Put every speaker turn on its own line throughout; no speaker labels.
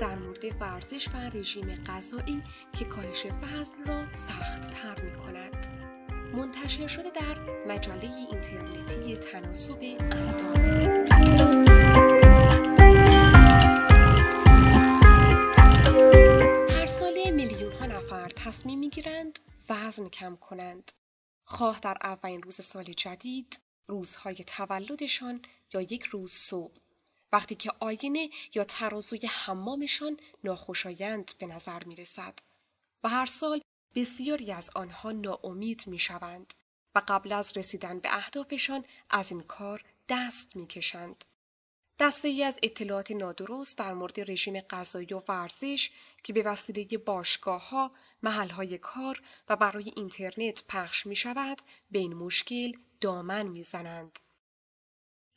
در مورد ورزش و رژیم غذایی که کاهش وزن را سخت تر می کند. منتشر شده در مجله اینترنتی تناسب اندام تصمیم می گیرند وزن کم کنند. خواه در اولین روز سال جدید، روزهای تولدشان یا یک روز صبح وقتی که آینه یا ترازوی حمامشان ناخوشایند به نظر می رسد و هر سال بسیاری از آنها ناامید می شوند و قبل از رسیدن به اهدافشان از این کار دست می کشند. دسته ای از اطلاعات نادرست در مورد رژیم غذایی و ورزش که به وسیله باشگاه ها، محل های کار و برای اینترنت پخش می شود به این مشکل دامن می زنند.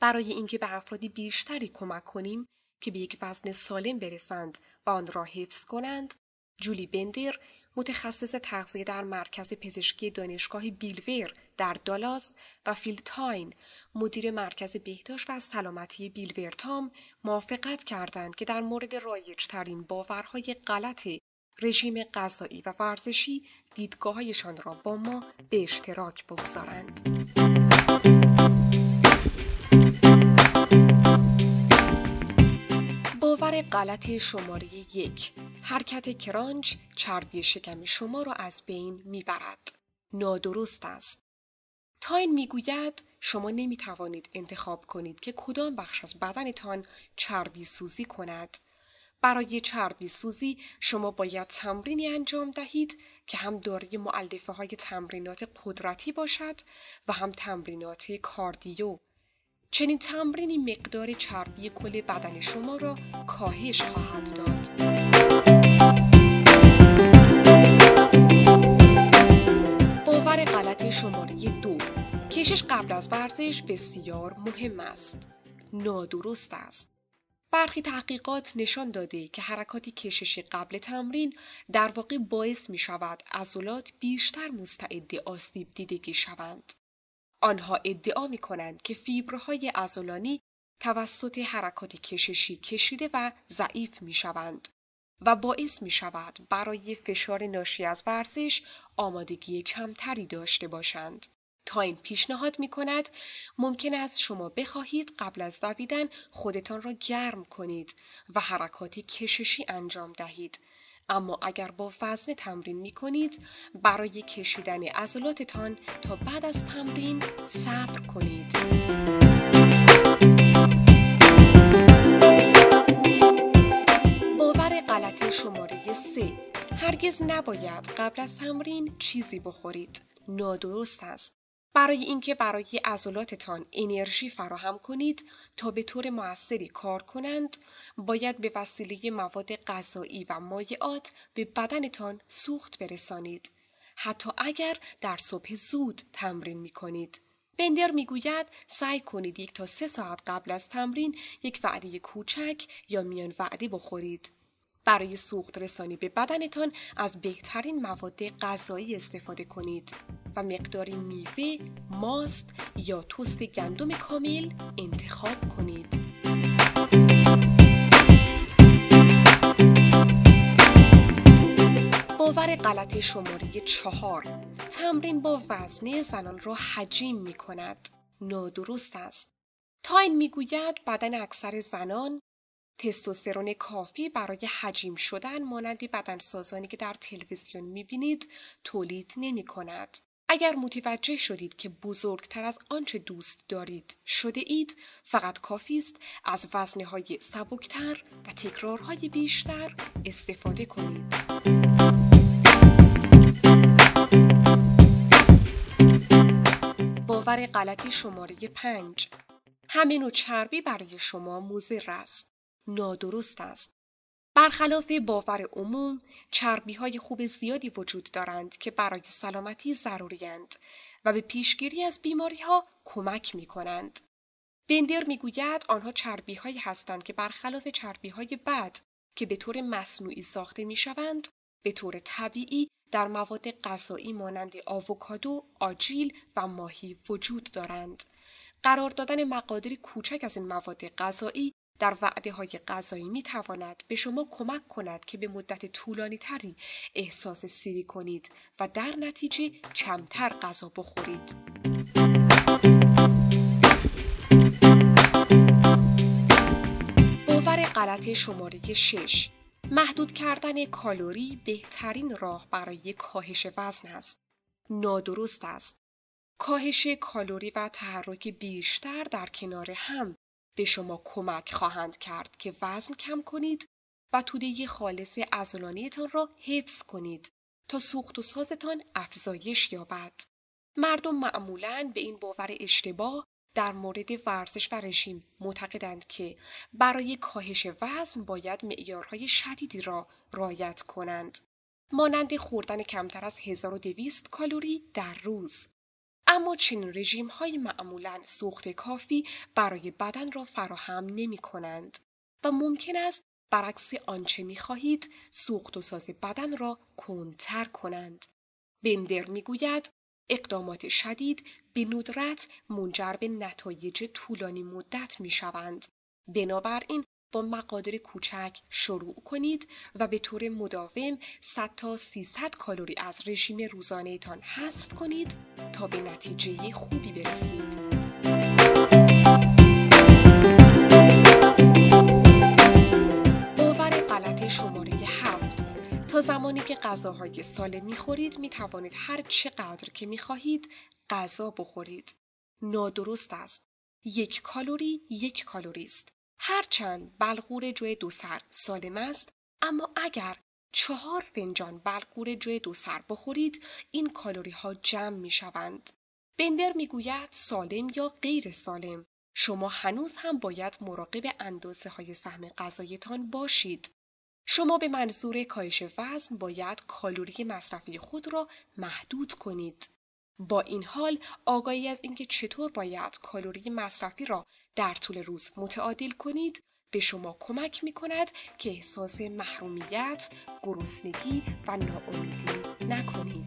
برای اینکه به افرادی بیشتری کمک کنیم که به یک وزن سالم برسند و آن را حفظ کنند جولی بندر متخصص تغذیه در مرکز پزشکی دانشگاه بیلور در دالاس و فیل تاین مدیر مرکز بهداشت و سلامتی بیلورتام موافقت کردند که در مورد رایجترین باورهای غلط رژیم غذایی و ورزشی دیدگاههایشان را با ما به اشتراک بگذارند. غلط شماره یک. حرکت کرانچ چربی شکم شما را از بین می‌برد. نادرست است. تاین می‌گوید شما نمی توانید انتخاب کنید که کدام بخش از بدنتان چربی سوزی کند. برای چربی سوزی شما باید تمرینی انجام دهید که هم دارای معلفه های تمرینات قدرتی باشد و هم تمرینات کاردیو. چنین تمرینی مقدار چربی کل بدن شما را کاهش خواهد داد. باور غلط شماره دو کشش قبل از ورزش بسیار مهم است. نادرست است. برخی تحقیقات نشان داده که حرکات کششی قبل تمرین در واقع باعث می شود عضلات بیشتر مستعد آسیب دیدگی شوند. آنها ادعا می کنند که فیبرهای ازولانی توسط حرکات کششی کشیده و ضعیف می شوند و باعث می شود برای فشار ناشی از ورزش آمادگی کمتری داشته باشند. تا این پیشنهاد می کند ممکن است شما بخواهید قبل از دویدن خودتان را گرم کنید و حرکات کششی انجام دهید اما اگر با وزن تمرین می کنید برای کشیدن عضلاتتان تا بعد از تمرین صبر کنید. باور غلط شماره 3 هرگز نباید قبل از تمرین چیزی بخورید. نادرست است. برای اینکه برای عضلاتتان انرژی فراهم کنید تا به طور موثری کار کنند باید به وسیله مواد غذایی و مایعات به بدنتان سوخت برسانید حتی اگر در صبح زود تمرین می کنید. بندر می‌گوید سعی کنید یک تا سه ساعت قبل از تمرین یک وعده کوچک یا میان وعده بخورید. برای سوخت رسانی به بدنتان از بهترین مواد غذایی استفاده کنید و مقداری میوه، ماست یا توست گندم کامل انتخاب کنید. باور غلط شماره چهار تمرین با وزنه زنان را حجیم می کند. نادرست است. تاین می‌گوید بدن اکثر زنان تستوسترون کافی برای حجیم شدن مانند بدنسازانی که در تلویزیون می‌بینید تولید نمی کند. اگر متوجه شدید که بزرگتر از آنچه دوست دارید شده اید فقط کافی است از وزنه های سبکتر و تکرارهای بیشتر استفاده کنید. باور غلطی شماره پنج همین و چربی برای شما مضر است. نادرست است. برخلاف باور عموم چربی های خوب زیادی وجود دارند که برای سلامتی ضروریند و به پیشگیری از بیماری ها کمک می کنند. بندر می گوید آنها چربی هایی هستند که برخلاف چربی های بد که به طور مصنوعی ساخته می شوند به طور طبیعی در مواد غذایی مانند آووکادو، آجیل و ماهی وجود دارند. قرار دادن مقادیر کوچک از این مواد غذایی در وعده های غذایی می تواند به شما کمک کند که به مدت طولانی تری احساس سیری کنید و در نتیجه کمتر غذا بخورید. باور غلط شماره 6 محدود کردن کالوری بهترین راه برای کاهش وزن است. نادرست است. کاهش کالوری و تحرک بیشتر در کنار هم به شما کمک خواهند کرد که وزن کم کنید و توده خالص ازولانیتان را حفظ کنید تا سوخت و سازتان افزایش یابد. مردم معمولا به این باور اشتباه در مورد ورزش و رژیم معتقدند که برای کاهش وزن باید معیارهای شدیدی را رعایت کنند. مانند خوردن کمتر از 1200 کالری در روز. اما چنین رژیم های معمولا سوخت کافی برای بدن را فراهم نمی کنند و ممکن است برعکس آنچه می خواهید سوخت و ساز بدن را کندتر کنند. بندر می گوید اقدامات شدید به ندرت منجر به نتایج طولانی مدت می شوند. بنابراین با مقادیر کوچک شروع کنید و به طور مداوم 100 تا 300 کالری از رژیم روزانهتان حذف کنید تا به نتیجه خوبی برسید. تا زمانی که غذاهای سالم می‌خورید می توانید هر چقدر که می خواهید غذا بخورید. نادرست است. یک کالری یک کالری است. هرچند بلغور جوی دو سر سالم است اما اگر چهار فنجان بلغور جوی دو سر بخورید این کالری ها جمع می شوند. بندر می گوید سالم یا غیر سالم شما هنوز هم باید مراقب اندازه های سهم غذایتان باشید. شما به منظور کاهش وزن باید کالری مصرفی خود را محدود کنید. با این حال آگاهی از اینکه چطور باید کالری مصرفی را در طول روز متعادل کنید به شما کمک می کند که احساس محرومیت، گرسنگی و ناامیدی نکنید.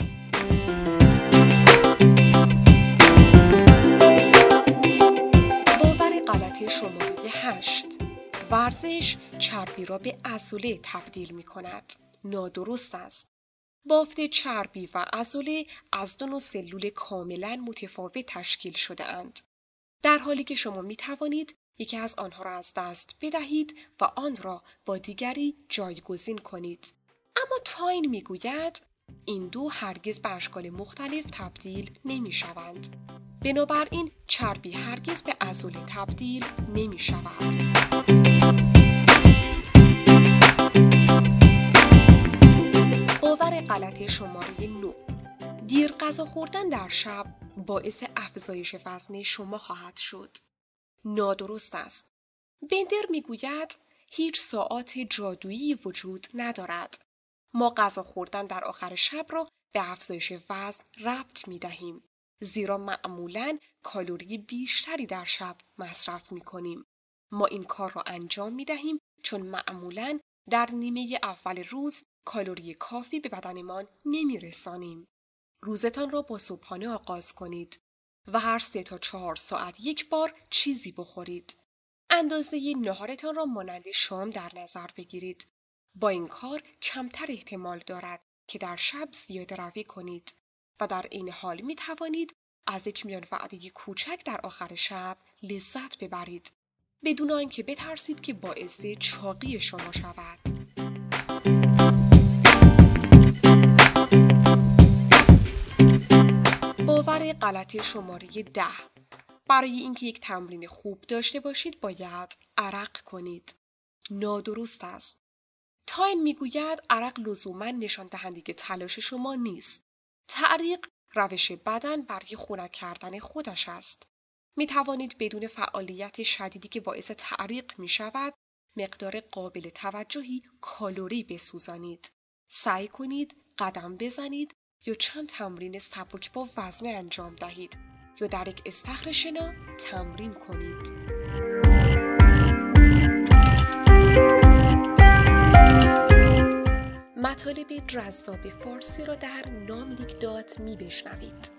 باور غلط شماره هشت ورزش چربی را به ازوله تبدیل می کند. نادرست است. بافت چربی و عضله از دو نوع سلول کاملا متفاوت تشکیل شده اند. در حالی که شما می توانید یکی از آنها را از دست بدهید و آن را با دیگری جایگزین کنید. اما تاین می گوید این دو هرگز به اشکال مختلف تبدیل نمی شوند. بنابراین چربی هرگز به عضله تبدیل نمی شود. غلط شماره 9 دیر غذا خوردن در شب باعث افزایش وزن شما خواهد شد. نادرست است. بندر می‌گوید هیچ ساعت جادویی وجود ندارد. ما غذا خوردن در آخر شب را به افزایش وزن ربط می دهیم. زیرا معمولا کالری بیشتری در شب مصرف می کنیم. ما این کار را انجام می دهیم چون معمولا در نیمه اول روز کالری کافی به بدنمان نمی رسانیم. روزتان را با صبحانه آغاز کنید و هر سه تا چهار ساعت یک بار چیزی بخورید. اندازه نهارتان را مانند شام در نظر بگیرید. با این کار کمتر احتمال دارد که در شب زیاده روی کنید و در این حال می توانید از یک میان وعده کوچک در آخر شب لذت ببرید بدون آنکه بترسید که باعث چاقی شما شود. باور غلط شماره ده برای اینکه یک تمرین خوب داشته باشید باید عرق کنید. نادرست است. تاین می‌گوید عرق لزوما نشان دهنده تلاش شما نیست. تعریق روش بدن برای خنک کردن خودش است. می توانید بدون فعالیت شدیدی که باعث تعریق می شود مقدار قابل توجهی کالری بسوزانید. سعی کنید قدم بزنید یا چند تمرین سبک با وزنه انجام دهید یا در یک استخر شنا تمرین کنید. مطالب جذاب فارسی را در نام لیک dot me بشنوید.